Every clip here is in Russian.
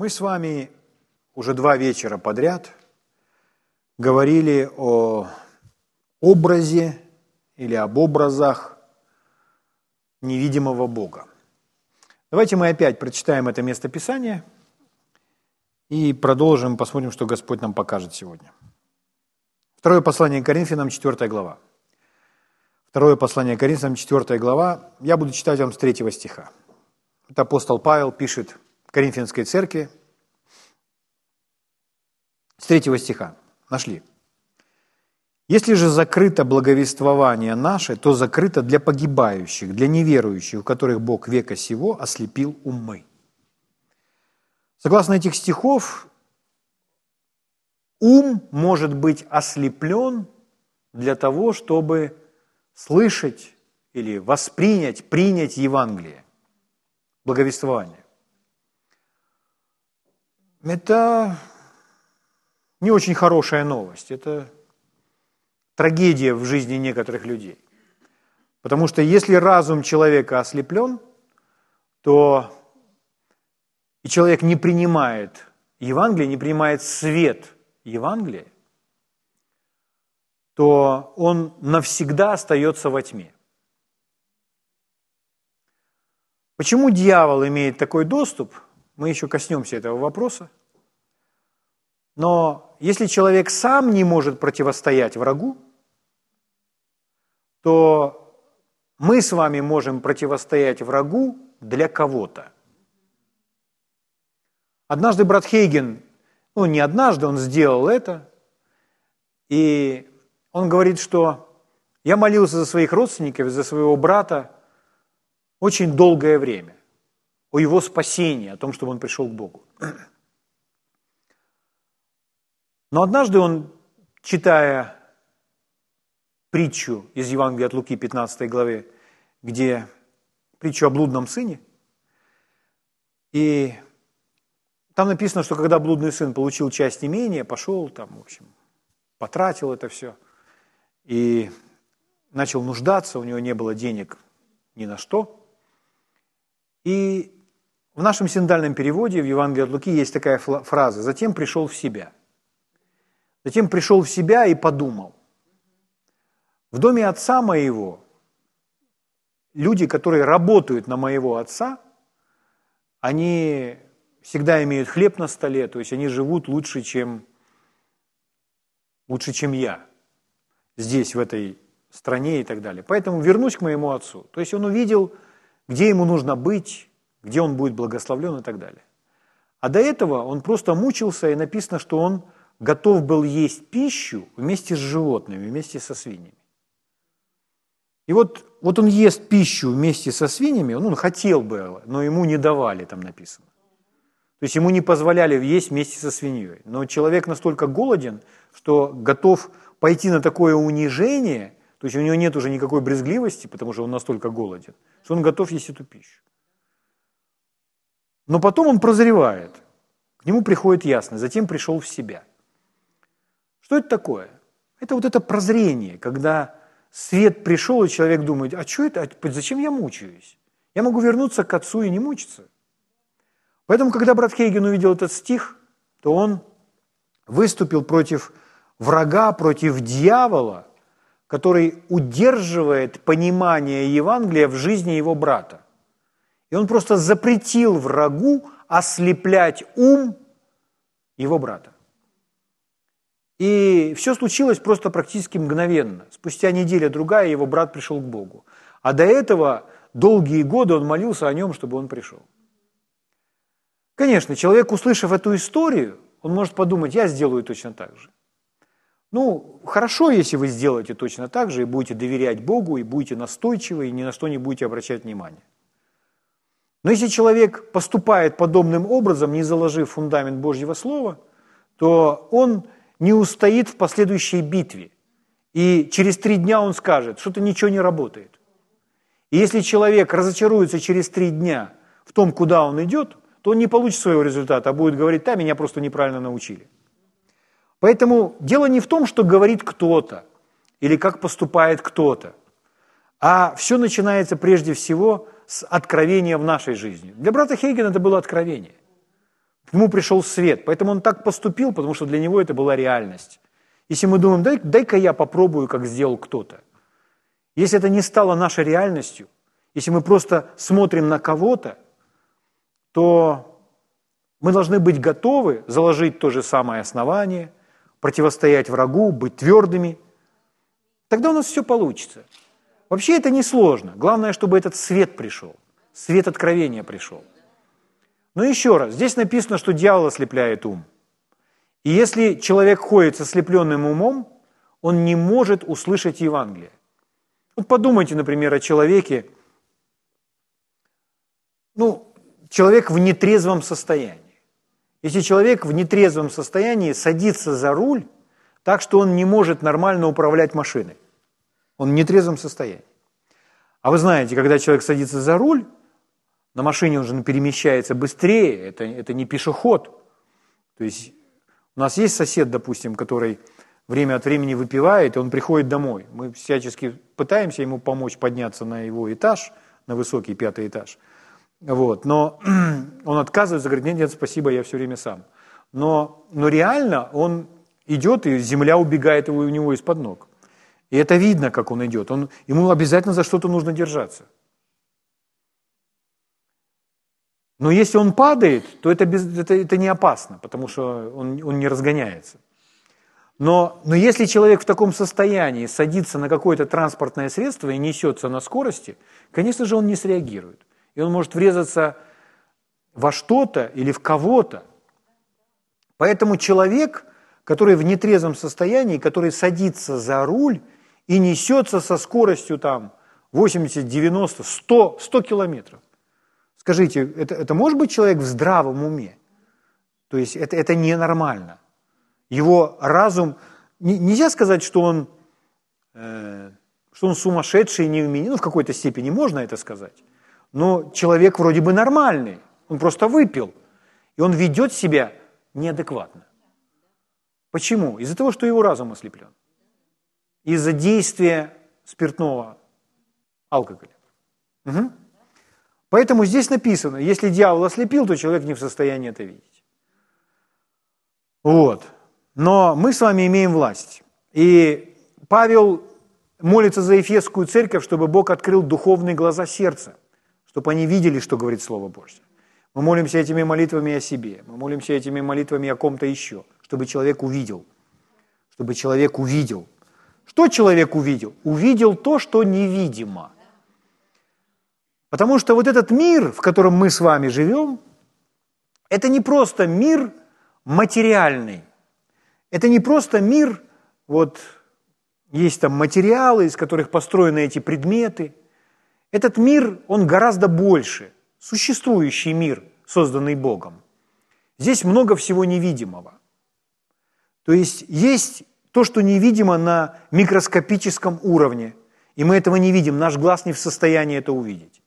Мы с вами уже два вечера подряд говорили о образе или об образах невидимого Бога. Давайте мы опять прочитаем это местописание и продолжим, посмотрим, что Господь нам покажет сегодня. Второе послание Коринфянам, 4 глава. Второе послание Коринфянам, 4 глава. Я буду читать вам с 3 стиха. Это апостол Павел пишет Коринфянской церкви с 3 стиха. Нашли. Если же закрыто благовествование наше, то закрыто для погибающих, для неверующих, у которых Бог века сего ослепил умы. Согласно этих стихов, ум может быть ослеплен для того, чтобы слышать или воспринять, принять Евангелие, благовествование. Это не очень хорошая новость, это трагедия в жизни некоторых людей. Потому что если разум человека ослеплен, то и человек не принимает Евангелие, не принимает свет Евангелия, то он навсегда остается во тьме. Почему дьявол имеет такой доступ? Мы еще коснемся этого вопроса. Но если человек сам не может противостоять врагу, то мы с вами можем противостоять врагу для кого-то. Однажды брат Хейген, ну не однажды, он сделал это, и он говорит, что я молился за своих родственников, за своего брата очень долгое время, о его спасении, о том, чтобы он пришел к Богу. Но однажды он, читая притчу из Евангелия от Луки, 15 главе, где притчу о блудном сыне, и там написано, что когда блудный сын получил часть имения, пошел там, в общем, потратил это все, и начал нуждаться, у него не было денег ни на что. И в нашем синдальном переводе в Евангелии от Луки есть такая фраза «затем пришел в себя». Затем пришел в себя и подумал. В доме отца моего люди, которые работают на моего отца, они всегда имеют хлеб на столе, то есть они живут лучше, чем, лучше, чем я здесь, в этой стране и так далее. Поэтому вернусь к моему отцу. То есть он увидел, где ему нужно быть, где он будет благословлен и так далее. А до этого он просто мучился, и написано, что он готов был есть пищу вместе с животными, вместе со свиньями. И вот, вот он ест пищу вместе со свиньями, он, он хотел бы, но ему не давали, там написано. То есть ему не позволяли есть вместе со свиньей. Но человек настолько голоден, что готов пойти на такое унижение, то есть у него нет уже никакой брезгливости, потому что он настолько голоден, что он готов есть эту пищу. Но потом он прозревает, к нему приходит ясность, затем пришел в себя. Что это такое? Это вот это прозрение, когда свет пришел, и человек думает, а что это, а зачем я мучаюсь? Я могу вернуться к отцу и не мучиться. Поэтому, когда брат Хейген увидел этот стих, то он выступил против врага, против дьявола, который удерживает понимание Евангелия в жизни его брата. И он просто запретил врагу ослеплять ум его брата. И все случилось просто практически мгновенно. Спустя неделя-другая его брат пришел к Богу. А до этого долгие годы он молился о нем, чтобы он пришел. Конечно, человек, услышав эту историю, он может подумать, я сделаю точно так же. Ну, хорошо, если вы сделаете точно так же и будете доверять Богу, и будете настойчивы, и ни на что не будете обращать внимания. Но если человек поступает подобным образом, не заложив фундамент Божьего Слова, то он не устоит в последующей битве. И через три дня он скажет, что-то ничего не работает. И если человек разочаруется через три дня в том, куда он идет, то он не получит своего результата, а будет говорить, да, меня просто неправильно научили. Поэтому дело не в том, что говорит кто-то или как поступает кто-то, а все начинается прежде всего откровения в нашей жизни. Для брата Хейгена это было откровение. К нему пришел свет. Поэтому он так поступил, потому что для него это была реальность. Если мы думаем, дай, дай-ка я попробую, как сделал кто-то. Если это не стало нашей реальностью, если мы просто смотрим на кого-то, то мы должны быть готовы заложить то же самое основание, противостоять врагу, быть твердыми. Тогда у нас все получится. Вообще это не сложно. Главное, чтобы этот свет пришел, свет откровения пришел. Но еще раз, здесь написано, что дьявол ослепляет ум. И если человек ходит со ослепленным умом, он не может услышать Евангелие. Вот подумайте, например, о человеке, ну, человек в нетрезвом состоянии. Если человек в нетрезвом состоянии садится за руль так, что он не может нормально управлять машиной, он в нетрезвом состоянии. А вы знаете, когда человек садится за руль, на машине он же перемещается быстрее, это, это не пешеход. То есть у нас есть сосед, допустим, который время от времени выпивает, и он приходит домой. Мы всячески пытаемся ему помочь подняться на его этаж, на высокий пятый этаж – вот, но он отказывается, говорит, нет, нет, спасибо, я все время сам. Но, но реально он идет, и земля убегает у него из-под ног. И это видно, как он идет. Он, ему обязательно за что-то нужно держаться. Но если он падает, то это, без, это, это не опасно, потому что он, он не разгоняется. Но, но если человек в таком состоянии садится на какое-то транспортное средство и несется на скорости, конечно же, он не среагирует и он может врезаться во что-то или в кого-то. Поэтому человек, который в нетрезвом состоянии, который садится за руль и несется со скоростью там 80, 90, 100, 100 километров. Скажите, это, это может быть человек в здравом уме? То есть это, это ненормально. Его разум... Нельзя сказать, что он, э, что он сумасшедший, невменяемый. Ну, в какой-то степени можно это сказать но человек вроде бы нормальный, он просто выпил, и он ведет себя неадекватно. Почему? Из-за того, что его разум ослеплен. Из-за действия спиртного алкоголя. Угу. Поэтому здесь написано, если дьявол ослепил, то человек не в состоянии это видеть. Вот. Но мы с вами имеем власть. И Павел молится за Ефесскую церковь, чтобы Бог открыл духовные глаза сердца – чтобы они видели, что говорит Слово Божье. Мы молимся этими молитвами о себе, мы молимся этими молитвами о ком-то еще, чтобы человек увидел, чтобы человек увидел. Что человек увидел? Увидел то, что невидимо. Потому что вот этот мир, в котором мы с вами живем, это не просто мир материальный. Это не просто мир, вот есть там материалы, из которых построены эти предметы – этот мир, он гораздо больше, существующий мир, созданный Богом. Здесь много всего невидимого. То есть есть то, что невидимо на микроскопическом уровне, и мы этого не видим, наш глаз не в состоянии это увидеть.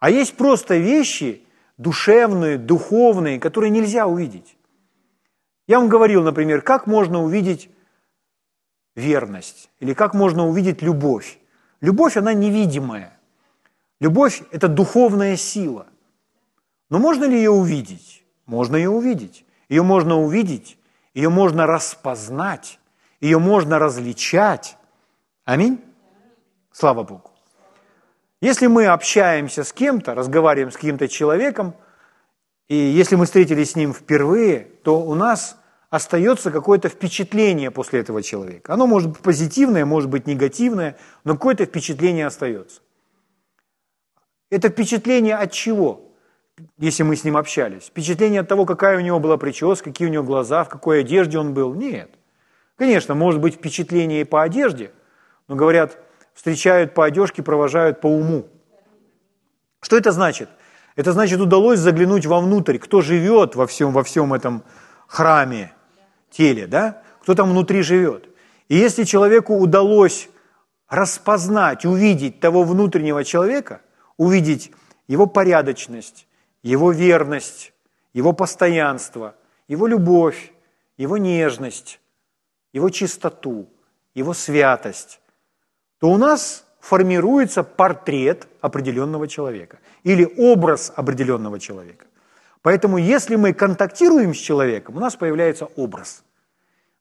А есть просто вещи душевные, духовные, которые нельзя увидеть. Я вам говорил, например, как можно увидеть верность или как можно увидеть любовь. Любовь, она невидимая. Любовь – это духовная сила. Но можно ли ее увидеть? Можно ее увидеть. Ее можно увидеть, ее можно распознать, ее можно различать. Аминь? Слава Богу. Если мы общаемся с кем-то, разговариваем с каким-то человеком, и если мы встретились с ним впервые, то у нас остается какое-то впечатление после этого человека. Оно может быть позитивное, может быть негативное, но какое-то впечатление остается. Это впечатление от чего, если мы с ним общались? Впечатление от того, какая у него была прическа, какие у него глаза, в какой одежде он был? Нет. Конечно, может быть впечатление и по одежде, но говорят, встречают по одежке, провожают по уму. Что это значит? Это значит, удалось заглянуть вовнутрь, кто живет во всем, во всем этом храме, теле, да? Кто там внутри живет. И если человеку удалось распознать, увидеть того внутреннего человека – увидеть его порядочность, его верность, его постоянство, его любовь, его нежность, его чистоту, его святость, то у нас формируется портрет определенного человека или образ определенного человека. Поэтому если мы контактируем с человеком, у нас появляется образ.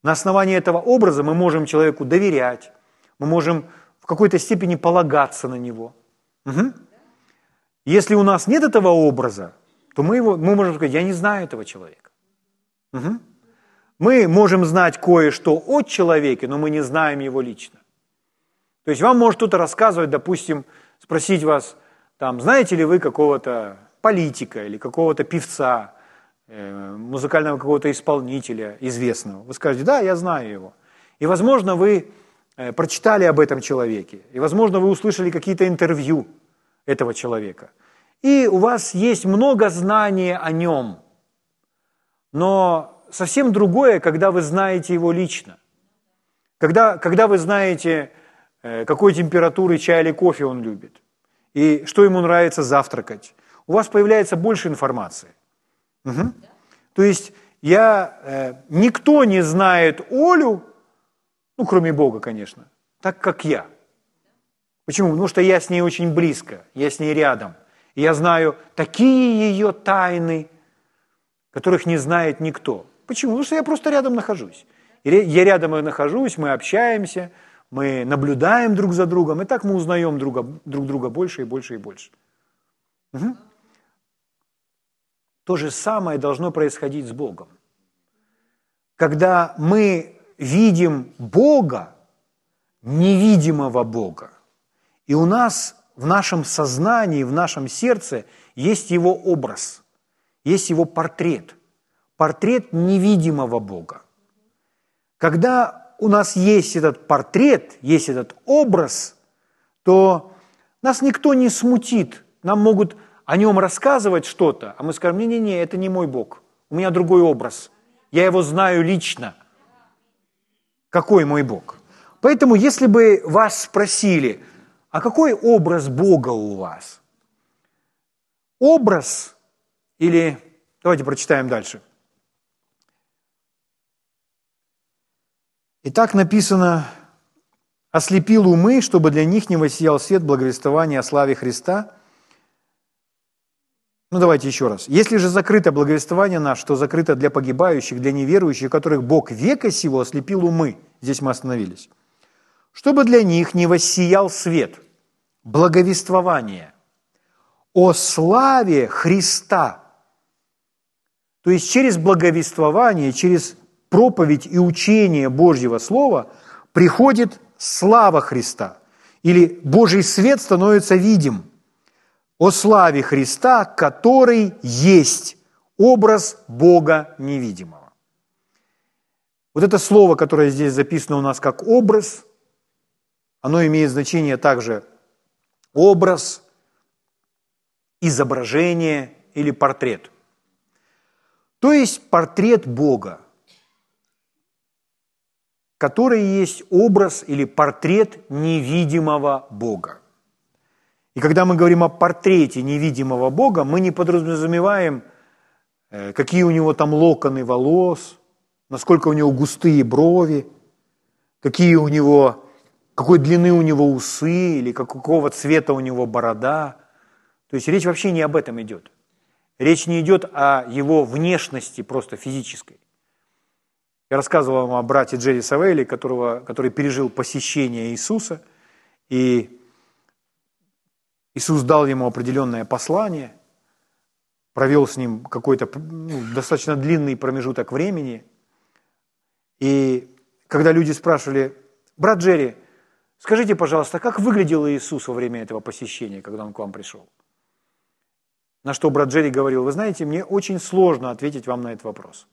На основании этого образа мы можем человеку доверять, мы можем в какой-то степени полагаться на него. Угу. Если у нас нет этого образа, то мы, его, мы можем сказать, я не знаю этого человека. Угу. Мы можем знать кое-что о человеке, но мы не знаем его лично. То есть вам может кто-то рассказывать, допустим, спросить вас, там, знаете ли вы какого-то политика или какого-то певца, э, музыкального какого-то исполнителя известного. Вы скажете, да, я знаю его. И, возможно, вы э, прочитали об этом человеке, и, возможно, вы услышали какие-то интервью этого человека. И у вас есть много знаний о нем. Но совсем другое, когда вы знаете его лично. Когда, когда вы знаете, э, какой температуры чай или кофе он любит, и что ему нравится завтракать, у вас появляется больше информации. Угу. То есть я, э, никто не знает Олю, ну, кроме Бога, конечно, так как я. Почему? Потому что я с ней очень близко, я с ней рядом. Я знаю такие ее тайны, которых не знает никто. Почему? Потому что я просто рядом нахожусь. Я рядом и нахожусь, мы общаемся, мы наблюдаем друг за другом, и так мы узнаем друга, друг друга больше и больше и больше. Угу. То же самое должно происходить с Богом. Когда мы видим Бога, невидимого Бога, и у нас в нашем сознании, в нашем сердце есть Его образ, есть Его портрет, портрет невидимого Бога. Когда у нас есть этот портрет, есть этот образ, то нас никто не смутит, нам могут о нем рассказывать что-то, а мы скажем, не-не-не, это не мой Бог, у меня другой образ, я его знаю лично. Какой мой Бог? Поэтому, если бы вас спросили, а какой образ Бога у вас? Образ или... Давайте прочитаем дальше. Итак, написано, ослепил умы, чтобы для них не воссиял свет благовествования о славе Христа – ну давайте еще раз. Если же закрыто благовествование наше, то закрыто для погибающих, для неверующих, которых Бог века сего ослепил умы. Здесь мы остановились. Чтобы для них не воссиял свет, благовествование о славе Христа. То есть через благовествование, через проповедь и учение Божьего Слова приходит слава Христа. Или Божий свет становится видим – о славе Христа, который есть образ Бога невидимого. Вот это слово, которое здесь записано у нас как образ, оно имеет значение также образ, изображение или портрет. То есть портрет Бога, который есть образ или портрет невидимого Бога. И когда мы говорим о портрете невидимого Бога, мы не подразумеваем, э, какие у него там локоны волос, насколько у него густые брови, какие у него, какой длины у него усы или какого цвета у него борода. То есть речь вообще не об этом идет. Речь не идет о его внешности просто физической. Я рассказывал вам о брате Джерри Савелли, которого, который пережил посещение Иисуса, и Иисус дал ему определенное послание, провел с ним какой-то ну, достаточно длинный промежуток времени. И когда люди спрашивали, брат Джерри, скажите, пожалуйста, как выглядел Иисус во время этого посещения, когда он к вам пришел? На что брат Джерри говорил, вы знаете, мне очень сложно ответить вам на этот вопрос.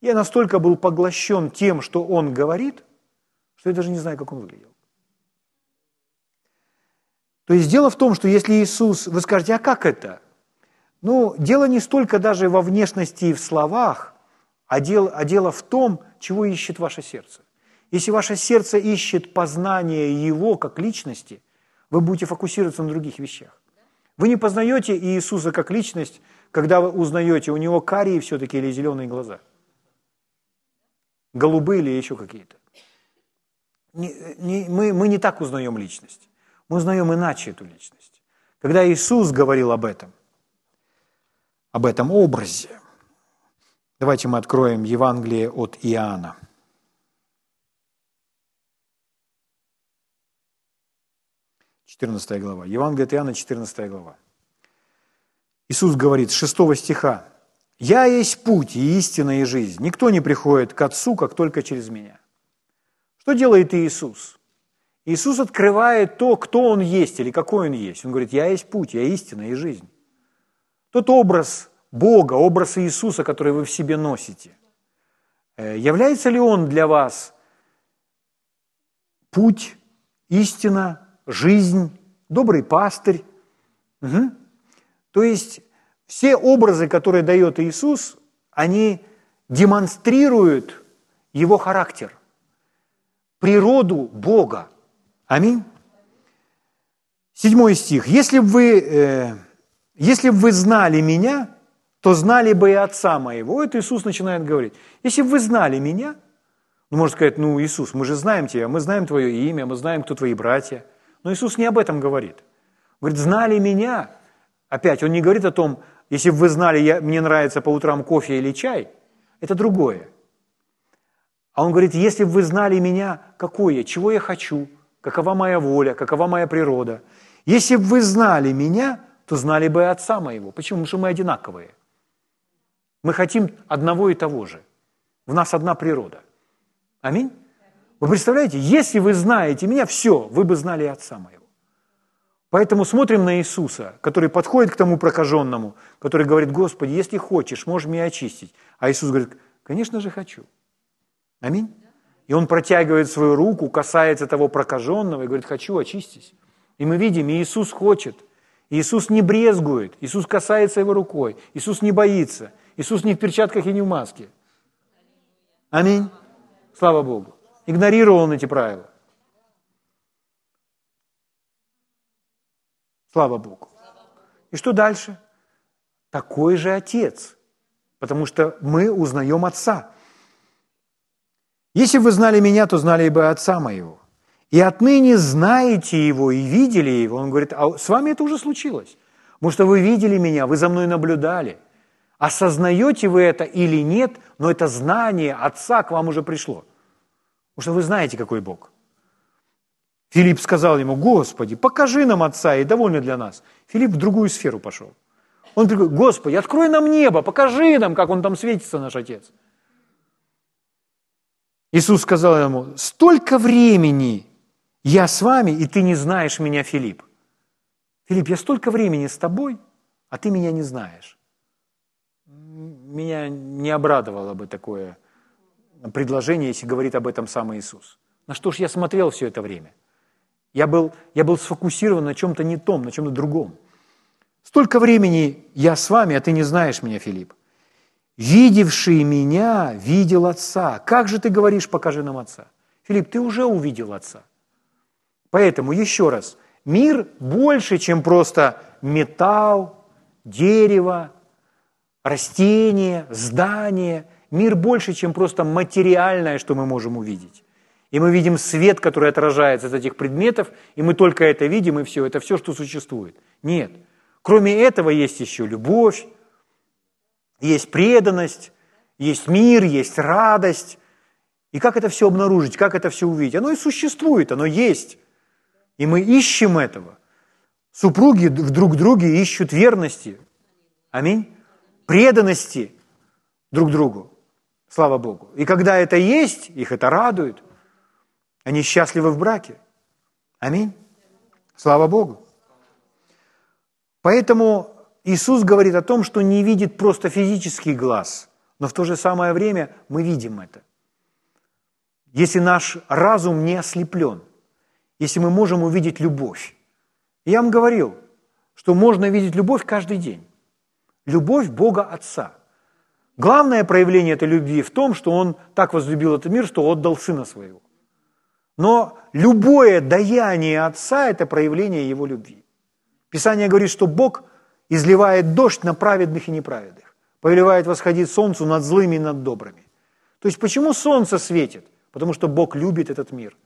Я настолько был поглощен тем, что он говорит, что я даже не знаю, как он выглядел. То есть дело в том, что если Иисус, вы скажете, а как это? Ну, дело не столько даже во внешности и в словах, а дело, а дело в том, чего ищет ваше сердце. Если ваше сердце ищет познание Его как личности, вы будете фокусироваться на других вещах. Вы не познаете Иисуса как личность, когда вы узнаете, у него карие все-таки или зеленые глаза. Голубые или еще какие-то. Не, не, мы, мы не так узнаем личность. Мы узнаем иначе эту личность. Когда Иисус говорил об этом, об этом образе. Давайте мы откроем Евангелие от Иоанна. Четырнадцатая глава. Евангелие от Иоанна, 14 глава. Иисус говорит 6 стиха. «Я есть путь и истина и жизнь. Никто не приходит к Отцу, как только через Меня». Что делает Иисус? Иисус открывает то, кто Он есть или какой Он есть. Он говорит, я есть путь, я истина и жизнь. Тот образ Бога, образ Иисуса, который вы в себе носите, э, является ли он для вас путь, истина, жизнь, добрый пастырь? Угу. То есть все образы, которые дает Иисус, они демонстрируют его характер, природу Бога. Аминь. Седьмой стих. Если бы вы, э, если бы вы знали меня, то знали бы и Отца моего. Это Иисус начинает говорить. Если бы вы знали меня, ну, можно сказать, ну, Иисус, мы же знаем тебя, мы знаем твое имя, мы знаем, кто твои братья. Но Иисус не об этом говорит. Говорит, знали меня. Опять, Он не говорит о том, если бы вы знали, я, мне нравится по утрам кофе или чай, это другое. А Он говорит, если бы вы знали меня, какое, чего я хочу, какова моя воля, какова моя природа. Если бы вы знали меня, то знали бы и Отца моего. Почему? Потому что мы одинаковые. Мы хотим одного и того же. В нас одна природа. Аминь? Вы представляете, если вы знаете меня, все, вы бы знали Отца моего. Поэтому смотрим на Иисуса, который подходит к тому прокаженному, который говорит, Господи, если хочешь, можешь меня очистить. А Иисус говорит, конечно же хочу. Аминь. И он протягивает свою руку, касается того прокаженного и говорит, хочу, очистись. И мы видим, Иисус хочет. Иисус не брезгует, Иисус касается его рукой, Иисус не боится, Иисус не в перчатках и не в маске. Аминь. Слава Богу. Игнорировал он эти правила. Слава Богу. И что дальше? Такой же Отец, потому что мы узнаем Отца. Если бы вы знали меня, то знали бы Отца моего. И отныне знаете Его и видели Его. Он говорит, а с вами это уже случилось. Потому что вы видели меня, вы за мной наблюдали – Осознаете вы это или нет, но это знание Отца к вам уже пришло. Потому что вы знаете, какой Бог. Филипп сказал ему, Господи, покажи нам Отца, и довольно для нас. Филипп в другую сферу пошел. Он говорит, Господи, открой нам небо, покажи нам, как он там светится, наш Отец. Иисус сказал ему, столько времени я с вами, и ты не знаешь меня, Филипп. Филипп, я столько времени с тобой, а ты меня не знаешь меня не обрадовало бы такое предложение, если говорит об этом сам Иисус. На что ж я смотрел все это время? Я был, я был сфокусирован на чем-то не том, на чем-то другом. Столько времени я с вами, а ты не знаешь меня, Филипп. Видевший меня, видел Отца. Как же ты говоришь, покажи нам Отца? Филипп, ты уже увидел Отца. Поэтому еще раз, мир больше, чем просто металл, дерево, растения, здания. Мир больше, чем просто материальное, что мы можем увидеть. И мы видим свет, который отражается от этих предметов, и мы только это видим, и все, это все, что существует. Нет. Кроме этого есть еще любовь, есть преданность, есть мир, есть радость. И как это все обнаружить, как это все увидеть? Оно и существует, оно есть. И мы ищем этого. Супруги друг друге ищут верности. Аминь преданности друг другу. Слава Богу. И когда это есть, их это радует. Они счастливы в браке. Аминь. Слава Богу. Поэтому Иисус говорит о том, что не видит просто физический глаз, но в то же самое время мы видим это. Если наш разум не ослеплен, если мы можем увидеть любовь. Я вам говорил, что можно видеть любовь каждый день. Любовь Бога Отца. Главное проявление этой любви в том, что Он так возлюбил этот мир, что отдал Сына Своего. Но любое даяние Отца – это проявление Его любви. Писание говорит, что Бог изливает дождь на праведных и неправедных, повелевает восходить солнцу над злыми и над добрыми. То есть почему солнце светит? Потому что Бог любит этот мир.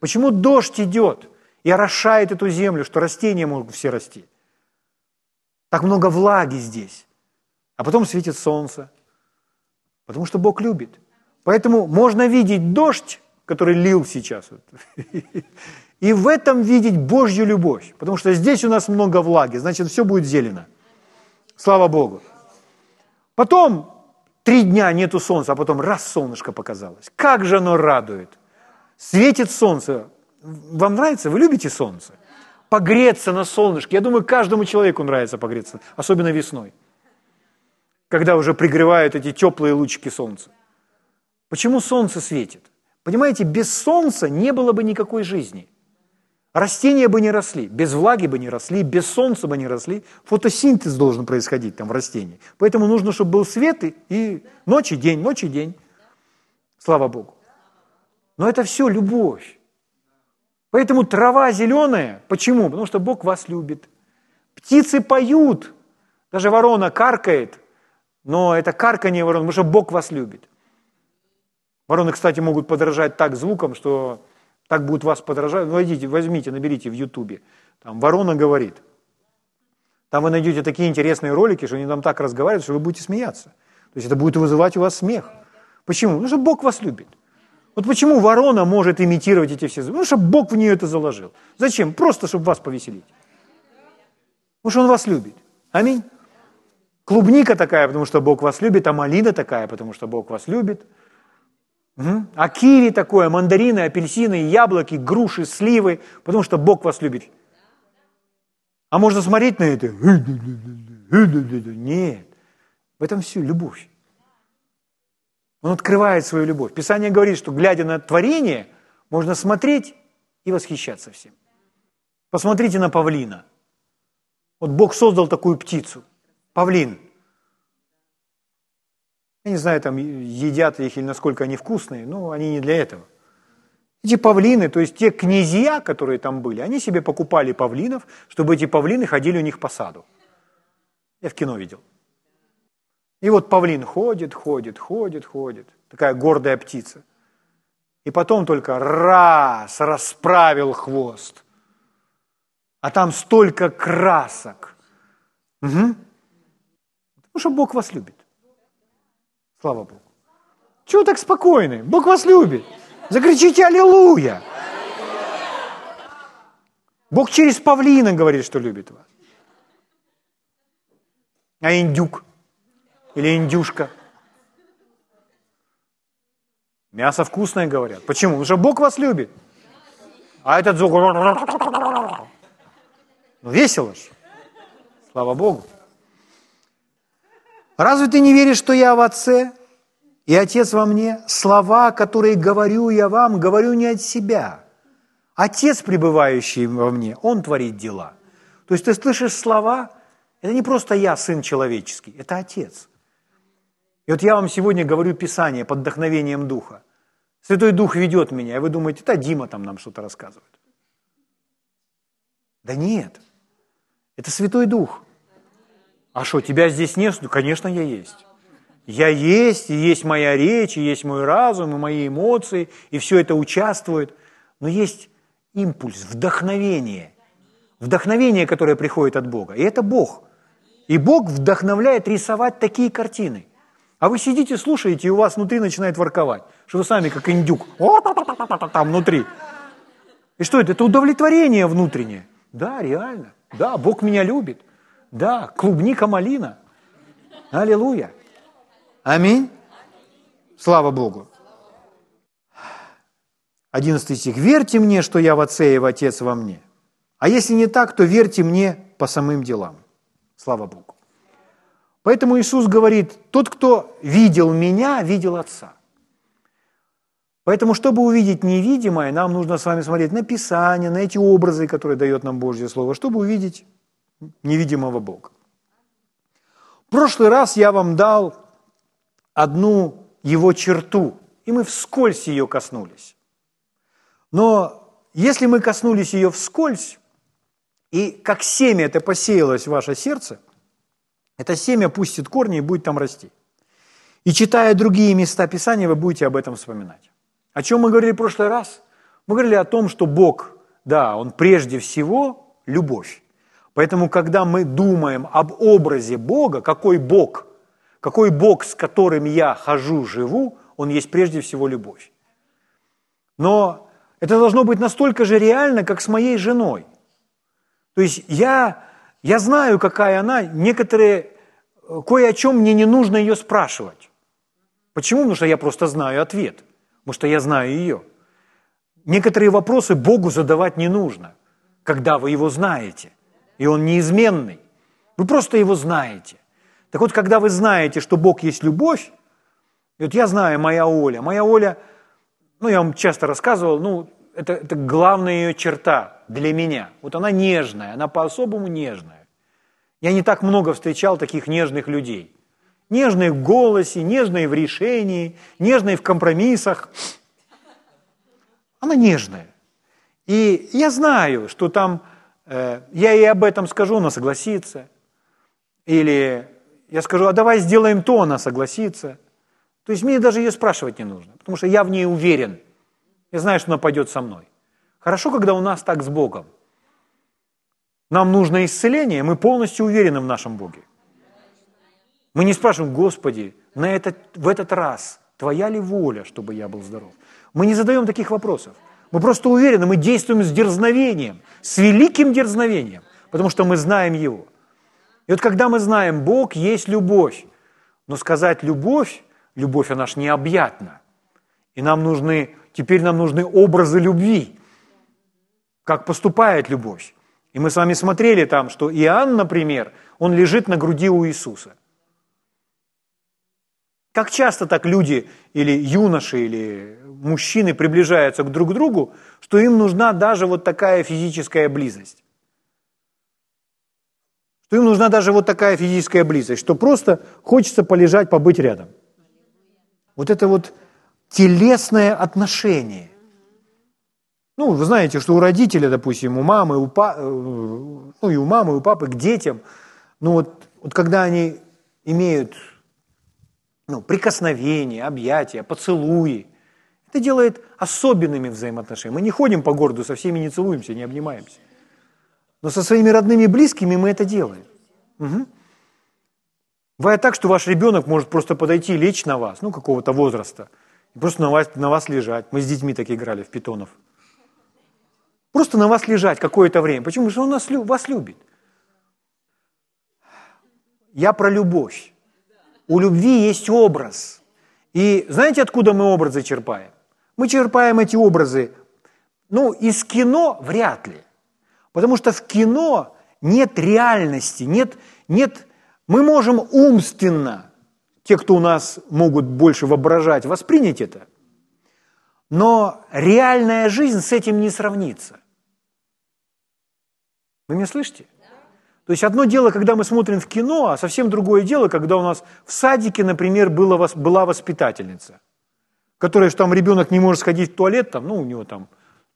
Почему дождь идет и орошает эту землю, что растения могут все расти? Так много влаги здесь. а потом светит солнце, потому что Бог любит. Поэтому можно видеть дождь, который лил сейчас, и в этом видеть Божью любовь, потому что здесь у нас много влаги, значит, все будет зелено. Слава Богу. Потом три дня нету солнца, а потом раз солнышко показалось. Как же оно радует. Светит солнце. Вам нравится? Вы любите солнце? Погреться на солнышке. Я думаю, каждому человеку нравится погреться, особенно весной, когда уже пригревают эти теплые лучики солнца. Почему солнце светит? Понимаете, без солнца не было бы никакой жизни. Растения бы не росли, без влаги бы не росли, без солнца бы не росли. Фотосинтез должен происходить там в растении. Поэтому нужно, чтобы был свет и, и ночь и день, ночь и день. Слава Богу. Но это все любовь. Поэтому трава зеленая. Почему? Потому что Бог вас любит. Птицы поют. Даже ворона каркает. Но это карканье ворон, потому что Бог вас любит. Вороны, кстати, могут подражать так звуком, что так будут вас подражать. Ну, идите, возьмите, наберите в Ютубе. Там ворона говорит. Там вы найдете такие интересные ролики, что они там так разговаривают, что вы будете смеяться. То есть это будет вызывать у вас смех. Почему? Ну, что Бог вас любит. Вот почему ворона может имитировать эти все звуки? Ну, чтобы Бог в нее это заложил. Зачем? Просто, чтобы вас повеселить. Потому что Он вас любит. Аминь. Клубника такая, потому что Бог вас любит, а малина такая, потому что Бог вас любит. Угу. А киви такое, мандарины, апельсины, яблоки, груши, сливы, потому что Бог вас любит. А можно смотреть на это? Нет. В этом все любовь. Он открывает свою любовь. Писание говорит, что глядя на творение, можно смотреть и восхищаться всем. Посмотрите на павлина. Вот Бог создал такую птицу. Павлин. Я не знаю, там едят их или насколько они вкусные, но они не для этого. Эти павлины, то есть те князья, которые там были, они себе покупали павлинов, чтобы эти павлины ходили у них по саду. Я в кино видел. И вот павлин ходит, ходит, ходит, ходит. Такая гордая птица. И потом только раз расправил хвост. А там столько красок. Угу. Потому что Бог вас любит. Слава Богу. Чего так спокойны? Бог вас любит. Закричите «Аллилуйя!» Бог через павлина говорит, что любит вас. А индюк или индюшка? Мясо вкусное, говорят. Почему? Потому что Бог вас любит. А этот звук... Ну, весело ж. Слава Богу. Разве ты не веришь, что я в Отце, и Отец во мне? Слова, которые говорю я вам, говорю не от себя. Отец, пребывающий во мне, Он творит дела. То есть ты слышишь слова, это не просто я, сын человеческий, это Отец. И вот я вам сегодня говорю Писание под вдохновением Духа. Святой Дух ведет меня, и вы думаете, это Дима там нам что-то рассказывает. Да нет, это Святой Дух. А что, тебя здесь нет? Ну, конечно, я есть. Я есть, и есть моя речь, и есть мой разум, и мои эмоции, и все это участвует. Но есть импульс, вдохновение. Вдохновение, которое приходит от Бога. И это Бог. И Бог вдохновляет рисовать такие картины. А вы сидите, слушаете, и у вас внутри начинает ворковать, что вы сами как индюк. Там внутри. И что это? Это удовлетворение внутреннее. Да, реально. Да, Бог меня любит. Да, клубника малина. Аллилуйя. Аминь. Слава Богу. 11 стих. «Верьте мне, что я в Отце и в Отец во мне. А если не так, то верьте мне по самым делам». Слава Богу. Поэтому Иисус говорит, тот, кто видел меня, видел Отца. Поэтому, чтобы увидеть невидимое, нам нужно с вами смотреть на Писание, на эти образы, которые дает нам Божье Слово, чтобы увидеть невидимого Бога. В прошлый раз я вам дал одну его черту, и мы вскользь ее коснулись. Но если мы коснулись ее вскользь, и как семя это посеялось в ваше сердце, это семя пустит корни и будет там расти. И читая другие места Писания, вы будете об этом вспоминать. О чем мы говорили в прошлый раз? Мы говорили о том, что Бог, да, Он прежде всего любовь. Поэтому, когда мы думаем об образе Бога, какой Бог, какой Бог, с которым я хожу, живу, Он есть прежде всего любовь. Но это должно быть настолько же реально, как с моей женой. То есть я, я знаю, какая она, некоторые, кое о чем мне не нужно ее спрашивать. Почему? Потому что я просто знаю ответ. Потому что я знаю ее. Некоторые вопросы Богу задавать не нужно, когда вы его знаете, и он неизменный. Вы просто его знаете. Так вот, когда вы знаете, что Бог есть любовь, и вот я знаю, моя Оля, моя Оля, ну, я вам часто рассказывал, ну, это, это главная ее черта для меня. Вот она нежная, она по-особому нежная. Я не так много встречал таких нежных людей. Нежные в голосе, нежные в решении, нежные в компромиссах. Она нежная. И я знаю, что там, я ей об этом скажу, она согласится. Или я скажу, а давай сделаем то, она согласится. То есть мне даже ее спрашивать не нужно, потому что я в ней уверен. Я знаю, что она пойдет со мной. Хорошо, когда у нас так с Богом. Нам нужно исцеление, мы полностью уверены в нашем Боге. Мы не спрашиваем, Господи, на этот, в этот раз Твоя ли воля, чтобы я был здоров? Мы не задаем таких вопросов. Мы просто уверены, мы действуем с дерзновением, с великим дерзновением, потому что мы знаем Его. И вот когда мы знаем, Бог есть любовь, но сказать любовь, любовь, она ж необъятна. И нам нужны, теперь нам нужны образы любви, как поступает любовь. И мы с вами смотрели там, что Иоанн, например, он лежит на груди у Иисуса. Как часто так люди или юноши, или мужчины приближаются друг к другу, что им нужна даже вот такая физическая близость. Что им нужна даже вот такая физическая близость, что просто хочется полежать, побыть рядом. Вот это вот телесное отношение. Ну, вы знаете, что у родителя, допустим, у мамы, у па... Э, ну и у мамы, и у папы к детям, ну вот, вот когда они имеют ну, прикосновения, объятия, поцелуи, это делает особенными взаимоотношения. Мы не ходим по городу, со всеми не целуемся, не обнимаемся. Но со своими родными и близкими мы это делаем. Угу. Бывает так, что ваш ребенок может просто подойти, лечь на вас, ну, какого-то возраста, и просто на вас, на вас лежать. Мы с детьми так играли в питонов. Просто на вас лежать какое-то время. Почему? Потому что он нас, вас любит. Я про любовь. У любви есть образ. И знаете, откуда мы образы черпаем? Мы черпаем эти образы, ну, из кино вряд ли. Потому что в кино нет реальности, нет, нет, мы можем умственно, те, кто у нас могут больше воображать, воспринять это, но реальная жизнь с этим не сравнится. Вы меня слышите? То есть одно дело, когда мы смотрим в кино, а совсем другое дело, когда у нас в садике, например, была, была воспитательница, которая, что там ребенок не может сходить в туалет, там, ну, у него там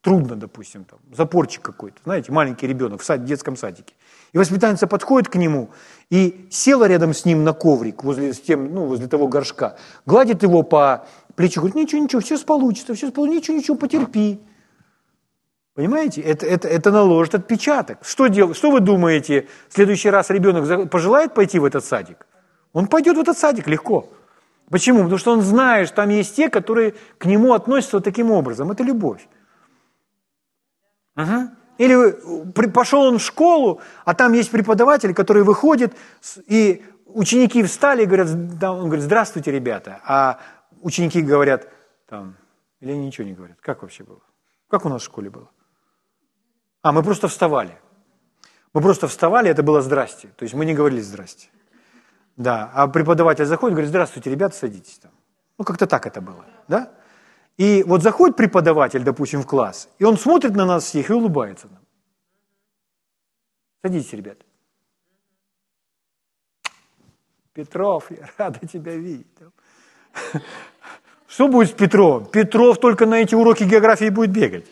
трудно, допустим, там, запорчик какой-то, знаете, маленький ребенок в, сад, детском садике. И воспитательница подходит к нему и села рядом с ним на коврик возле, с тем, ну, возле того горшка, гладит его по плечу, говорит, ничего, ничего, все получится, все получится, ничего, ничего, потерпи. Понимаете? Это, это, это наложит отпечаток. Что, дел, что вы думаете, в следующий раз ребенок пожелает пойти в этот садик? Он пойдет в этот садик легко. Почему? Потому что он знает, что там есть те, которые к нему относятся вот таким образом. Это любовь. Ага. Или пошел он в школу, а там есть преподаватель, который выходит, и ученики встали и говорят, он говорит, здравствуйте, ребята. А ученики говорят, там, или они ничего не говорят. Как вообще было? Как у нас в школе было? А, мы просто вставали. Мы просто вставали, это было «здрасте». То есть мы не говорили «здрасте». Да, а преподаватель заходит, говорит, здравствуйте, ребята, садитесь там. Ну, как-то так это было, да? И вот заходит преподаватель, допустим, в класс, и он смотрит на нас всех и улыбается нам. Садитесь, ребята. Петров, я рада тебя видеть. Что будет с Петровым? Петров только на эти уроки географии будет бегать.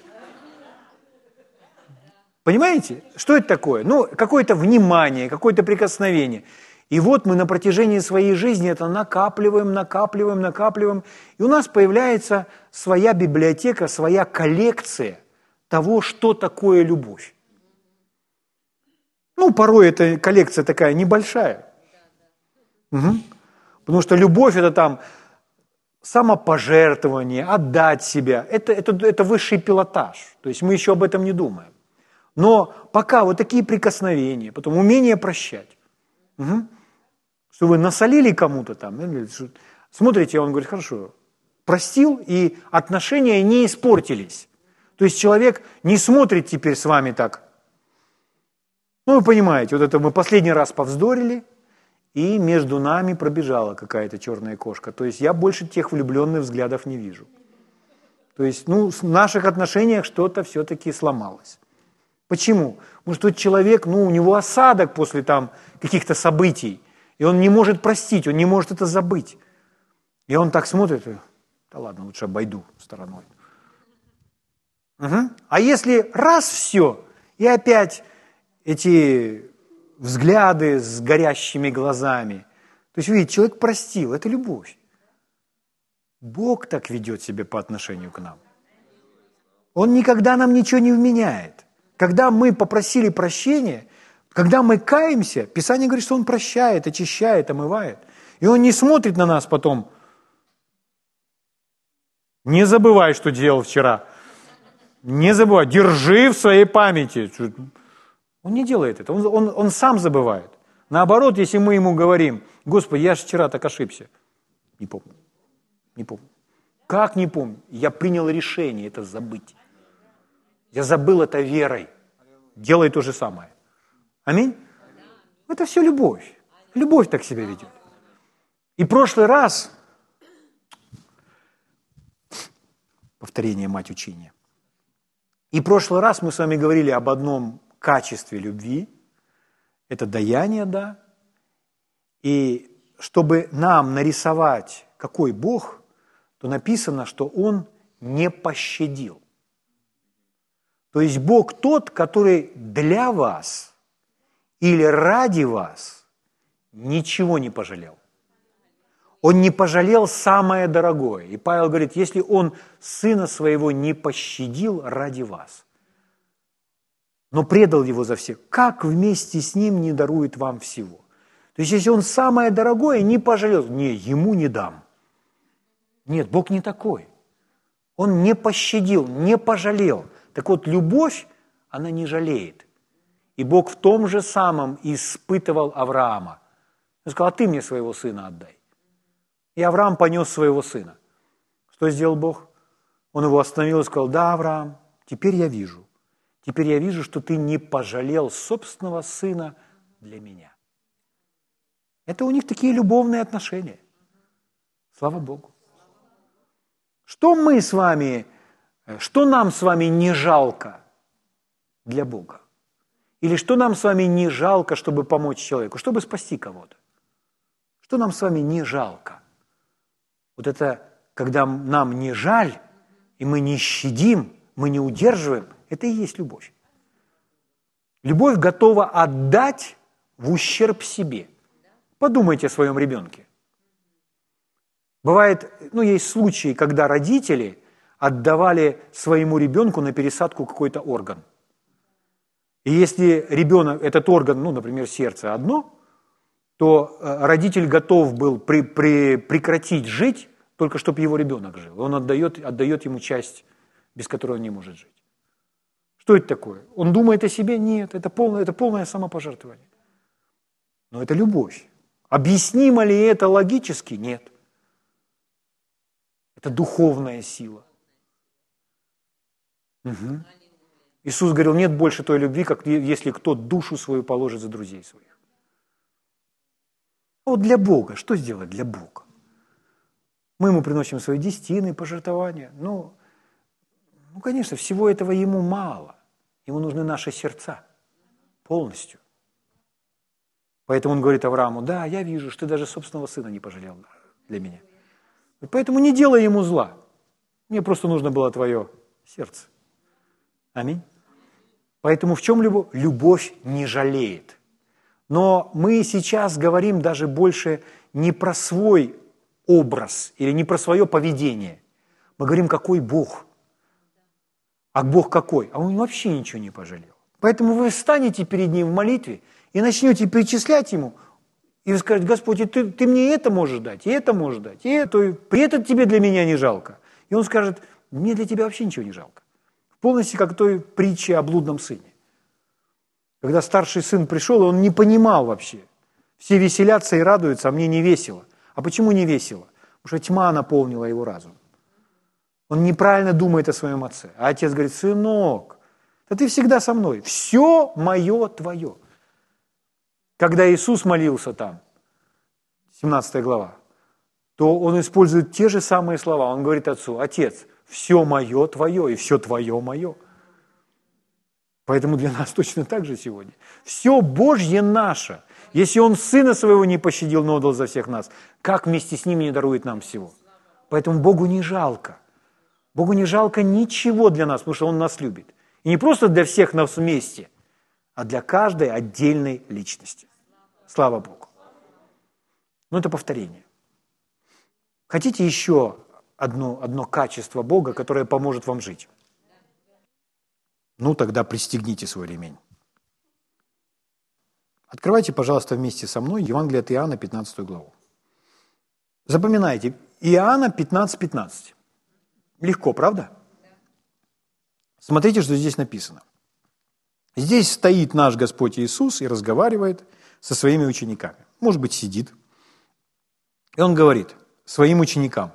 Понимаете, что это такое? Ну, какое-то внимание, какое-то прикосновение. И вот мы на протяжении своей жизни это накапливаем, накапливаем, накапливаем. И у нас появляется своя библиотека, своя коллекция того, что такое любовь. Ну, порой эта коллекция такая небольшая. Угу. Потому что любовь – это там самопожертвование, отдать себя. Это, это, это высший пилотаж. То есть мы еще об этом не думаем. Но пока вот такие прикосновения, потом умение прощать. Угу. Что вы насолили кому-то там. Смотрите, он говорит, хорошо, простил, и отношения не испортились. То есть человек не смотрит теперь с вами так. Ну, вы понимаете, вот это мы последний раз повздорили, и между нами пробежала какая-то черная кошка. То есть я больше тех влюбленных взглядов не вижу. То есть, ну, в наших отношениях что-то все-таки сломалось. Почему? Что тот человек, ну, у него осадок после там каких-то событий, и он не может простить, он не может это забыть. И он так смотрит, да ладно, лучше обойду стороной. Угу. А если раз все, и опять эти взгляды с горящими глазами. То есть, видите, человек простил, это любовь. Бог так ведет себя по отношению к нам. Он никогда нам ничего не вменяет. Когда мы попросили прощения, когда мы каемся, Писание говорит, что Он прощает, очищает, омывает. И Он не смотрит на нас потом. Не забывай, что делал вчера. Не забывай, держи в своей памяти. Он не делает это, он, он, он сам забывает. Наоборот, если мы ему говорим, Господи, я же вчера так ошибся. Не помню, не помню. Как не помню? Я принял решение это забыть. Я забыл это верой. Делай то же самое. Аминь? Это все любовь. Любовь так себя ведет. И прошлый раз, повторение мать учения, и прошлый раз мы с вами говорили об одном качестве любви, это даяние, да, и чтобы нам нарисовать, какой Бог, то написано, что Он не пощадил. То есть Бог тот, который для вас или ради вас ничего не пожалел. Он не пожалел самое дорогое. И Павел говорит, если он сына своего не пощадил ради вас – но предал его за всех, как вместе с ним не дарует вам всего? То есть, если он самое дорогое не пожалел, не, ему не дам. Нет, Бог не такой. Он не пощадил, не пожалел. Так вот, любовь, она не жалеет. И Бог в том же самом испытывал Авраама. Он сказал, а ты мне своего сына отдай. И Авраам понес своего сына. Что сделал Бог? Он его остановил и сказал, да, Авраам, теперь я вижу, Теперь я вижу, что ты не пожалел собственного сына для меня. Это у них такие любовные отношения. Слава Богу. Что мы с вами, что нам с вами не жалко для Бога? Или что нам с вами не жалко, чтобы помочь человеку, чтобы спасти кого-то? Что нам с вами не жалко? Вот это, когда нам не жаль, и мы не щадим, мы не удерживаем – это и есть любовь. Любовь готова отдать в ущерб себе. Подумайте о своем ребенке. Бывает, ну, есть случаи, когда родители отдавали своему ребенку на пересадку какой-то орган. И если ребенок, этот орган, ну, например, сердце одно, то э, родитель готов был при, при, прекратить жить, только чтобы его ребенок жил. Он отдает, отдает ему часть, без которой он не может жить. Что это такое? Он думает о себе? Нет, это полное, это полное самопожертвование. Но это любовь. Объяснимо ли это логически? Нет. Это духовная сила. Угу. Иисус говорил, нет больше той любви, как если кто душу свою положит за друзей своих. А вот для Бога, что сделать для Бога? Мы ему приносим свои десятины, пожертвования. Ну, ну, конечно, всего этого ему мало. Ему нужны наши сердца полностью. Поэтому он говорит Аврааму, да, я вижу, что ты даже собственного сына не пожалел для меня. Поэтому не делай ему зла. Мне просто нужно было твое сердце. Аминь. Поэтому в чем любовь? Любовь не жалеет. Но мы сейчас говорим даже больше не про свой образ или не про свое поведение. Мы говорим, какой Бог – а Бог какой? А он вообще ничего не пожалел. Поэтому вы встанете перед Ним в молитве и начнете перечислять Ему И скажет, Господь, и ты, ты мне это можешь дать, и это можешь дать, и это, и при этом тебе для меня не жалко. И он скажет, мне для тебя вообще ничего не жалко. Полностью как той притче о блудном сыне. Когда старший сын пришел, он не понимал вообще. Все веселятся и радуются, а мне не весело. А почему не весело? Потому что тьма наполнила его разум. Он неправильно думает о своем отце. А отец говорит, сынок, да ты всегда со мной. Все мое твое. Когда Иисус молился там, 17 глава, то он использует те же самые слова. Он говорит отцу, отец, все мое твое, и все твое мое. Поэтому для нас точно так же сегодня. Все Божье наше. Если Он Сына Своего не пощадил, но отдал за всех нас, как вместе с Ним не дарует нам всего? Поэтому Богу не жалко. Богу не жалко ничего для нас, потому что Он нас любит. И не просто для всех нас вместе, а для каждой отдельной личности. Слава Богу. Но это повторение. Хотите еще одно, одно качество Бога, которое поможет вам жить? Ну, тогда пристегните свой ремень. Открывайте, пожалуйста, вместе со мной Евангелие от Иоанна, 15 главу. Запоминайте, Иоанна 15, 15. Легко, правда? Смотрите, что здесь написано. Здесь стоит наш Господь Иисус и разговаривает со своими учениками. Может быть, сидит. И он говорит своим ученикам,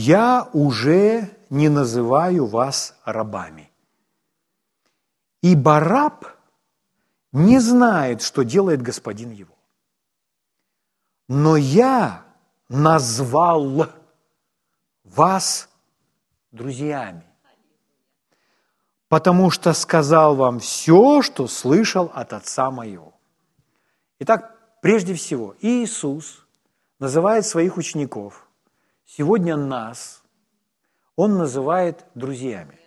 «Я уже не называю вас рабами, ибо раб не знает, что делает господин его. Но я назвал вас друзьями, потому что сказал вам все, что слышал от Отца моего. Итак, прежде всего, Иисус называет своих учеников, сегодня нас, Он называет друзьями.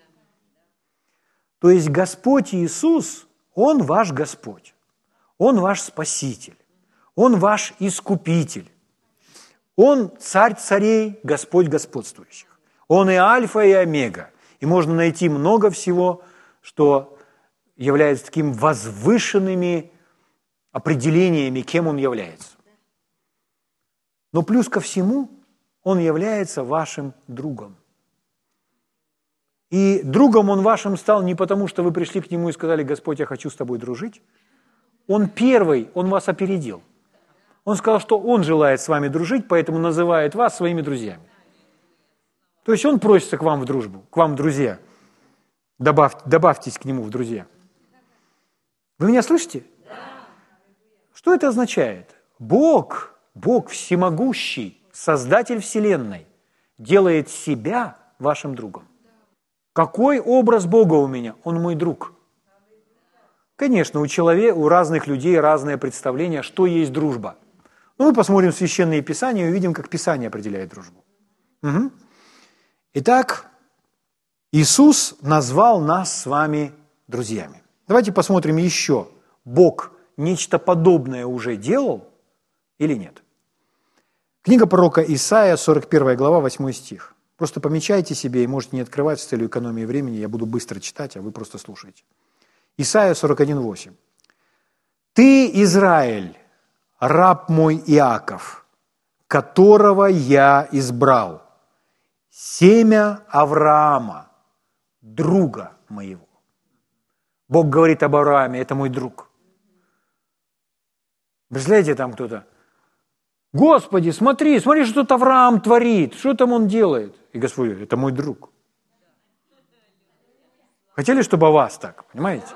То есть Господь Иисус, Он ваш Господь, Он ваш Спаситель, Он ваш Искупитель, Он царь царей, Господь господствующих. Он и альфа, и омега. И можно найти много всего, что является таким возвышенными определениями, кем он является. Но плюс ко всему, он является вашим другом. И другом он вашим стал не потому, что вы пришли к нему и сказали, Господь, я хочу с тобой дружить. Он первый, он вас опередил. Он сказал, что он желает с вами дружить, поэтому называет вас своими друзьями. То есть он просится к вам в дружбу, к вам в друзья. Добавь, добавьтесь к нему в друзья. Вы меня слышите? Что это означает? Бог, Бог всемогущий, Создатель Вселенной, делает себя вашим другом. Какой образ Бога у меня? Он мой друг. Конечно, у человека, у разных людей разное представление, что есть дружба. Ну, мы посмотрим Священные Писания и увидим, как Писание определяет дружбу. Угу. Итак, Иисус назвал нас с вами друзьями. Давайте посмотрим еще. Бог нечто подобное уже делал или нет? Книга пророка Исаия, 41 глава, 8 стих. Просто помечайте себе и можете не открывать с целью экономии времени, я буду быстро читать, а вы просто слушайте. Исаия 41.8. «Ты, Израиль, раб мой Иаков, которого я избрал, семя Авраама, друга моего. Бог говорит об Аврааме, это мой друг. Представляете, там кто-то, Господи, смотри, смотри, что тут Авраам творит, что там он делает. И Господь говорит, это мой друг. Хотели, чтобы о вас так, понимаете?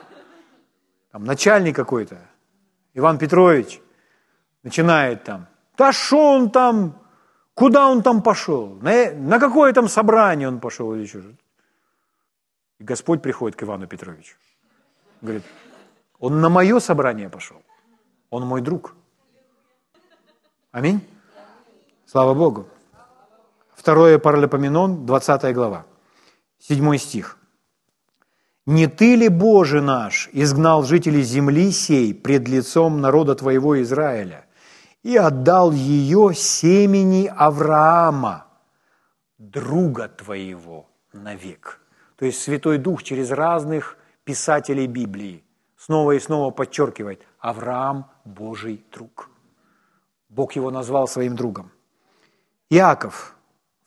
Там начальник какой-то, Иван Петрович, начинает там, да что он там, Куда он там пошел? На, на какое там собрание он пошел или что? И Господь приходит к Ивану Петровичу. Говорит, он на мое собрание пошел. Он мой друг. Аминь. Слава Богу. Второе Паралипоменон, 20 глава, 7 стих. «Не ты ли, Боже наш, изгнал жителей земли сей пред лицом народа Твоего Израиля, и отдал ее семени Авраама, друга твоего, навек. То есть Святой Дух через разных писателей Библии снова и снова подчеркивает, Авраам – Божий друг. Бог его назвал своим другом. Иаков,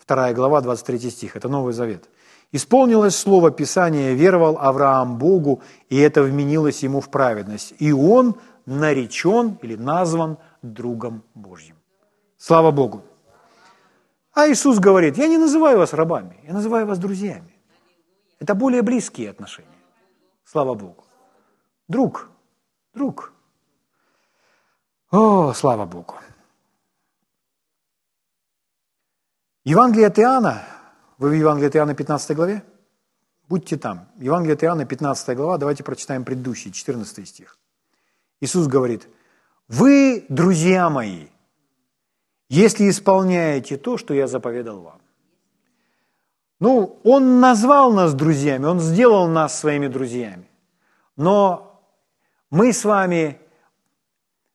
2 глава, 23 стих, это Новый Завет. «Исполнилось слово Писания, веровал Авраам Богу, и это вменилось ему в праведность, и он наречен или назван другом Божьим». Слава Богу! А Иисус говорит, я не называю вас рабами, я называю вас друзьями. Это более близкие отношения. Слава Богу. Друг, друг. О, слава Богу. Евангелие от Иоанна, вы в Евангелии от Иоанна 15 главе? Будьте там. Евангелие от Иоанна 15 глава, давайте прочитаем предыдущий, 14 стих. Иисус говорит, «Вы, друзья мои, если исполняете то, что я заповедал вам». Ну, Он назвал нас друзьями, Он сделал нас своими друзьями. Но мы с вами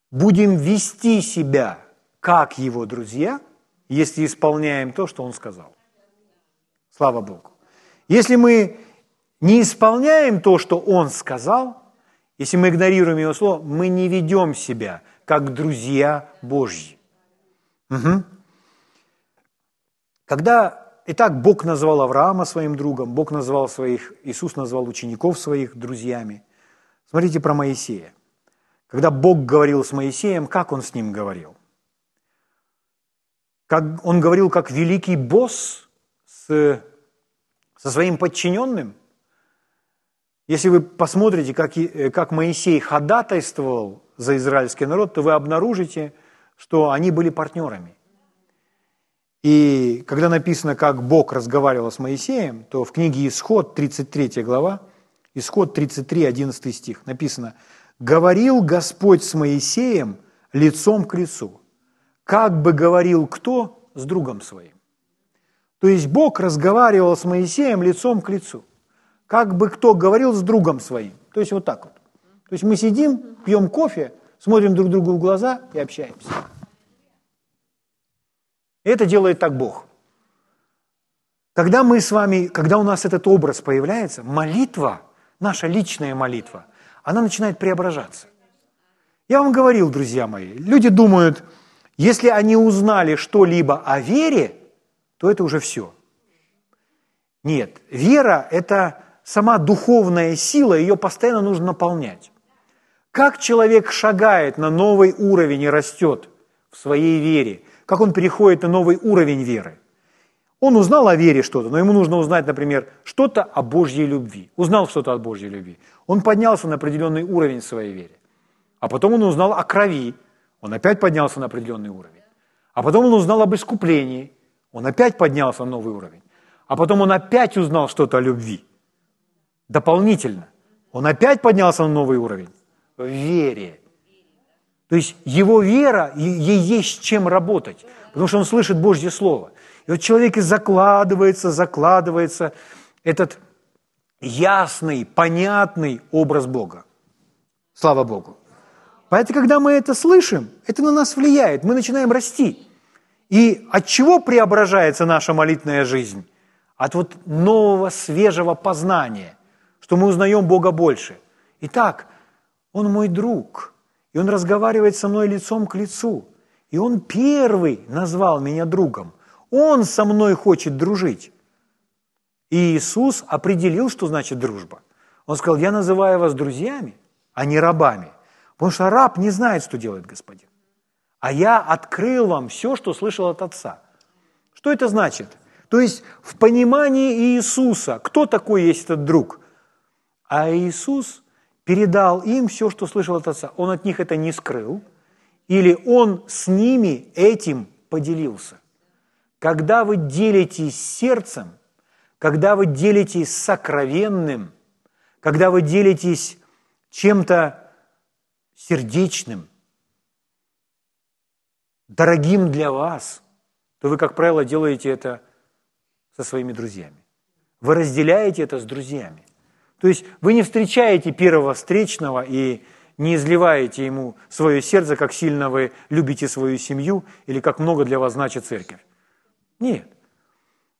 будем вести себя как Его друзья – если исполняем то, что Он сказал. Слава Богу. Если мы не исполняем то, что Он сказал, если мы игнорируем Его Слово, мы не ведем себя как друзья Божьи. Угу. Когда Итак, Бог назвал Авраама своим другом, Бог назвал своих, Иисус назвал учеников своих друзьями. Смотрите про Моисея. Когда Бог говорил с Моисеем, как Он с ним говорил? Как он говорил, как великий босс с, со своим подчиненным. Если вы посмотрите, как, как Моисей ходатайствовал за израильский народ, то вы обнаружите, что они были партнерами. И когда написано, как Бог разговаривал с Моисеем, то в книге Исход, 33 глава, Исход 33, 11 стих, написано, «Говорил Господь с Моисеем лицом к лицу, как бы говорил кто с другом своим. То есть Бог разговаривал с Моисеем лицом к лицу. Как бы кто говорил с другом своим. То есть вот так вот. То есть мы сидим, пьем кофе, смотрим друг другу в глаза и общаемся. Это делает так Бог. Когда мы с вами, когда у нас этот образ появляется, молитва, наша личная молитва, она начинает преображаться. Я вам говорил, друзья мои, люди думают, если они узнали что-либо о вере, то это уже все. Нет, вера – это сама духовная сила, ее постоянно нужно наполнять. Как человек шагает на новый уровень и растет в своей вере, как он переходит на новый уровень веры. Он узнал о вере что-то, но ему нужно узнать, например, что-то о Божьей любви. Узнал что-то о Божьей любви. Он поднялся на определенный уровень своей вере. А потом он узнал о крови, он опять поднялся на определенный уровень. А потом он узнал об искуплении, он опять поднялся на новый уровень. А потом он опять узнал что-то о любви. Дополнительно. Он опять поднялся на новый уровень. В вере. То есть его вера, ей есть чем работать, потому что он слышит Божье Слово. И вот человек и закладывается, закладывается этот ясный, понятный образ Бога. Слава Богу. Поэтому, когда мы это слышим, это на нас влияет, мы начинаем расти. И от чего преображается наша молитвенная жизнь? От вот нового, свежего познания, что мы узнаем Бога больше. Итак, Он мой друг, и Он разговаривает со мной лицом к лицу. И Он первый назвал меня другом. Он со мной хочет дружить. И Иисус определил, что значит дружба. Он сказал, я называю вас друзьями, а не рабами – Потому что раб не знает, что делает господин. А я открыл вам все, что слышал от Отца. Что это значит? То есть в понимании Иисуса, кто такой есть этот друг? А Иисус передал им все, что слышал от Отца. Он от них это не скрыл, или Он с ними этим поделился. Когда вы делитесь сердцем, когда вы делитесь сокровенным, когда вы делитесь чем-то сердечным, дорогим для вас, то вы, как правило, делаете это со своими друзьями. Вы разделяете это с друзьями. То есть вы не встречаете первого встречного и не изливаете ему свое сердце, как сильно вы любите свою семью или как много для вас значит церковь. Нет.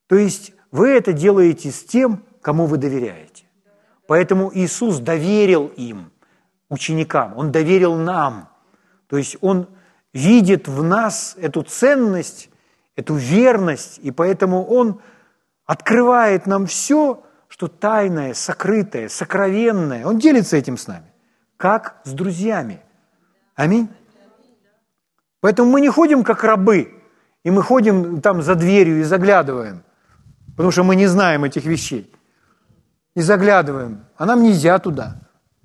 То есть вы это делаете с тем, кому вы доверяете. Поэтому Иисус доверил им ученикам, Он доверил нам. То есть Он видит в нас эту ценность, эту верность, и поэтому Он открывает нам все, что тайное, сокрытое, сокровенное. Он делится этим с нами, как с друзьями. Аминь. Поэтому мы не ходим как рабы, и мы ходим там за дверью и заглядываем, потому что мы не знаем этих вещей. И заглядываем, а нам нельзя туда.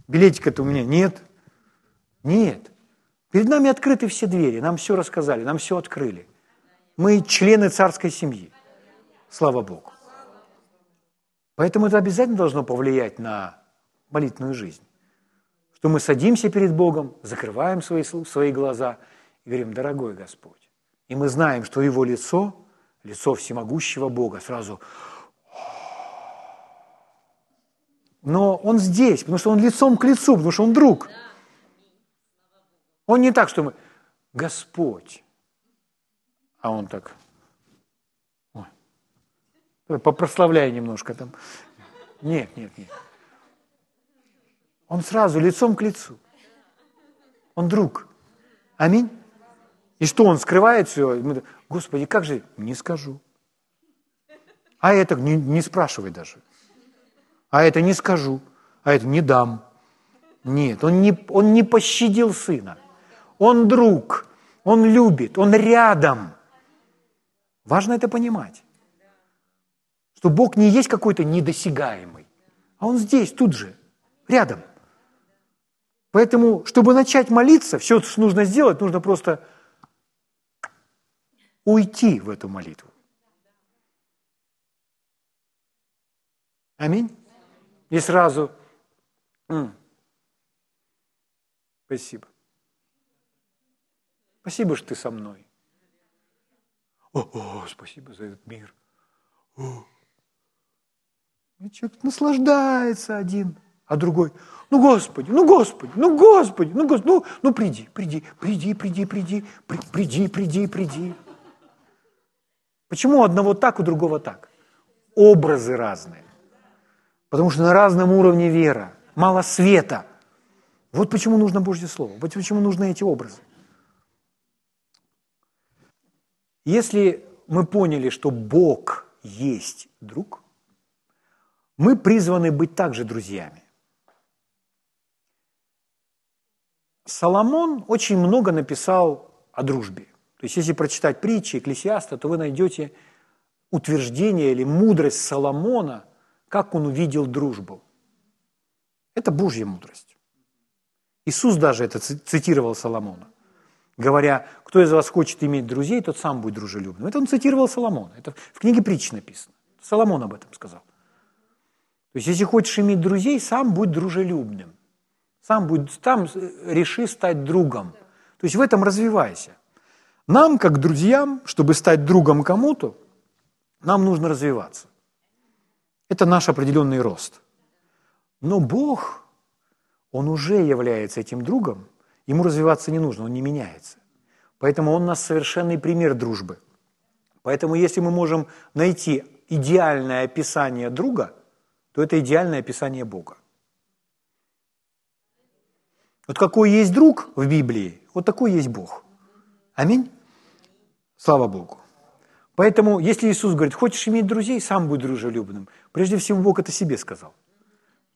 Билетика-то у меня нет. Нет. Перед нами открыты все двери, нам все рассказали, нам все открыли. Мы члены царской семьи. Слава Богу. Поэтому это обязательно должно повлиять на молитвенную жизнь. Что мы садимся перед Богом, закрываем свои, свои глаза и говорим, дорогой Господь. И мы знаем, что Его лицо, лицо всемогущего Бога, сразу но Он здесь, потому что Он лицом к лицу, потому что Он друг. Он не так, что мы, Господь, а Он так, ой, попрославляй немножко там. Нет, нет, нет. Он сразу лицом к лицу. Он друг. Аминь. И что он скрывает все? Господи, как же? Не скажу. А это не, не спрашивай даже а это не скажу, а это не дам. Нет, он не, он не пощадил сына. Он друг, он любит, он рядом. Важно это понимать. Что Бог не есть какой-то недосягаемый, а Он здесь, тут же, рядом. Поэтому, чтобы начать молиться, все, что нужно сделать, нужно просто уйти в эту молитву. Аминь. И сразу, спасибо. Спасибо, что ты со мной. О, о спасибо за этот мир. О. И человек наслаждается один, а другой, ну, Господи, ну, Господи, ну, Господи, ну, Господи, ну, ну, приди, приди, приди, приди, приди, при, приди, приди, приди. Почему у одного так, у другого так? Образы разные. Потому что на разном уровне вера, мало света. Вот почему нужно Божье Слово, вот почему нужны эти образы. Если мы поняли, что Бог есть друг, мы призваны быть также друзьями. Соломон очень много написал о дружбе. То есть, если прочитать притчи Экклесиаста, то вы найдете утверждение или мудрость Соломона как он увидел дружбу. Это Божья мудрость. Иисус даже это цитировал Соломона, говоря, кто из вас хочет иметь друзей, тот сам будет дружелюбным. Это он цитировал Соломона. Это в книге притч написано. Соломон об этом сказал. То есть, если хочешь иметь друзей, сам будь дружелюбным. Сам, будь, сам реши стать другом. То есть в этом развивайся. Нам, как друзьям, чтобы стать другом кому-то, нам нужно развиваться. Это наш определенный рост. Но Бог, Он уже является этим другом, ему развиваться не нужно, он не меняется. Поэтому он у нас совершенный пример дружбы. Поэтому если мы можем найти идеальное описание друга, то это идеальное описание Бога. Вот какой есть друг в Библии, вот такой есть Бог. Аминь. Слава Богу. Поэтому, если Иисус говорит, хочешь иметь друзей, сам будь дружелюбным. Прежде всего, Бог это себе сказал.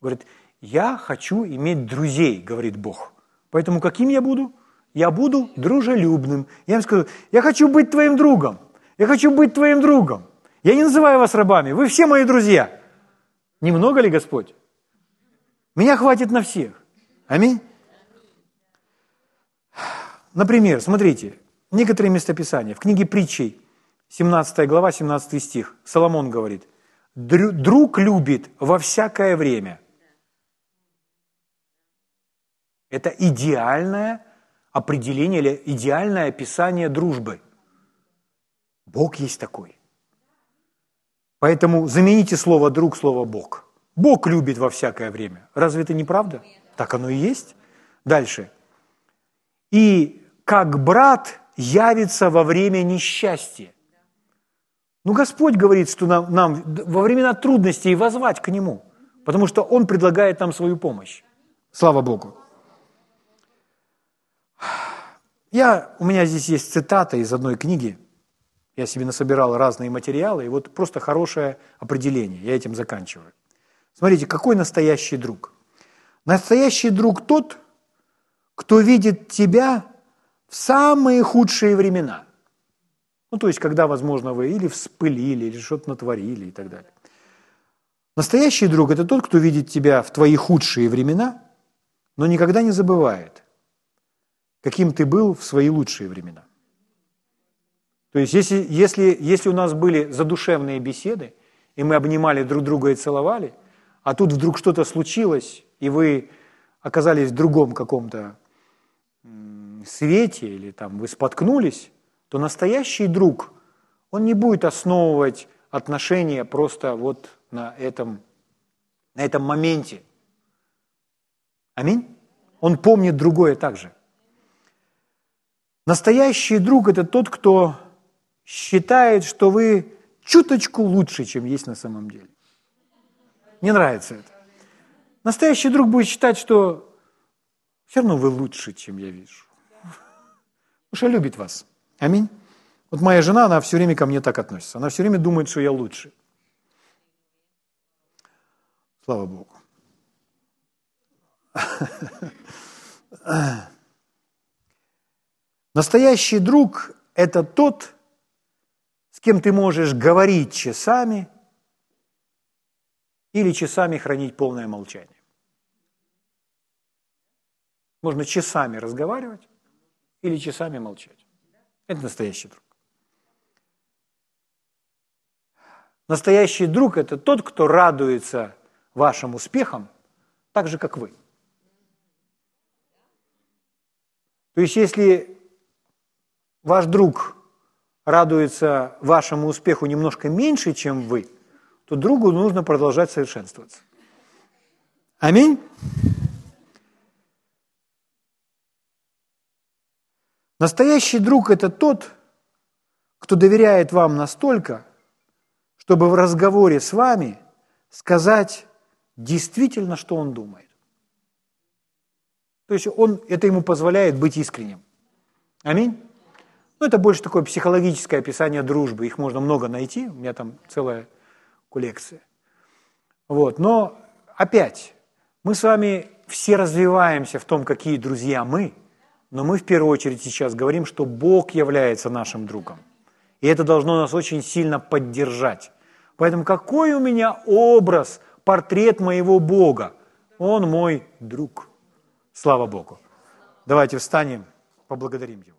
Говорит, я хочу иметь друзей, говорит Бог. Поэтому каким я буду? Я буду дружелюбным. Я им скажу, я хочу быть твоим другом. Я хочу быть твоим другом. Я не называю вас рабами, вы все мои друзья. Немного ли, Господь? Меня хватит на всех. Аминь. Например, смотрите, некоторые местописания. В книге притчей 17 глава, 17 стих. Соломон говорит, друг любит во всякое время. Это идеальное определение или идеальное описание дружбы. Бог есть такой. Поэтому замените слово «друг» слово «Бог». Бог любит во всякое время. Разве это не правда? Так оно и есть. Дальше. И как брат явится во время несчастья. Ну, Господь говорит, что нам, нам во времена трудностей возвать к Нему, потому что Он предлагает нам свою помощь. Слава Богу. Я, у меня здесь есть цитата из одной книги. Я себе насобирал разные материалы, и вот просто хорошее определение. Я этим заканчиваю. Смотрите, какой настоящий друг? Настоящий друг тот, кто видит тебя в самые худшие времена. Ну, то есть, когда, возможно, вы или вспылили, или что-то натворили и так далее. Настоящий друг – это тот, кто видит тебя в твои худшие времена, но никогда не забывает, каким ты был в свои лучшие времена. То есть, если, если, если у нас были задушевные беседы, и мы обнимали друг друга и целовали, а тут вдруг что-то случилось, и вы оказались в другом каком-то свете, или там вы споткнулись, то настоящий друг, он не будет основывать отношения просто вот на этом, на этом моменте. Аминь? Он помнит другое также. Настоящий друг – это тот, кто считает, что вы чуточку лучше, чем есть на самом деле. Не нравится это. Настоящий друг будет считать, что все равно вы лучше, чем я вижу. Что любит вас. Аминь. Вот моя жена, она все время ко мне так относится. Она все время думает, что я лучше. Слава Богу. Настоящий друг – это тот, с кем ты можешь говорить часами или часами хранить полное молчание. Можно часами разговаривать или часами молчать. Это настоящий друг. Настоящий друг – это тот, кто радуется вашим успехам, так же, как вы. То есть, если ваш друг радуется вашему успеху немножко меньше, чем вы, то другу нужно продолжать совершенствоваться. Аминь. Настоящий друг – это тот, кто доверяет вам настолько, чтобы в разговоре с вами сказать действительно, что он думает. То есть он, это ему позволяет быть искренним. Аминь. Ну, это больше такое психологическое описание дружбы. Их можно много найти. У меня там целая коллекция. Вот. Но опять, мы с вами все развиваемся в том, какие друзья мы – но мы в первую очередь сейчас говорим, что Бог является нашим другом. И это должно нас очень сильно поддержать. Поэтому какой у меня образ, портрет моего Бога? Он мой друг. Слава Богу. Давайте встанем, поблагодарим Его.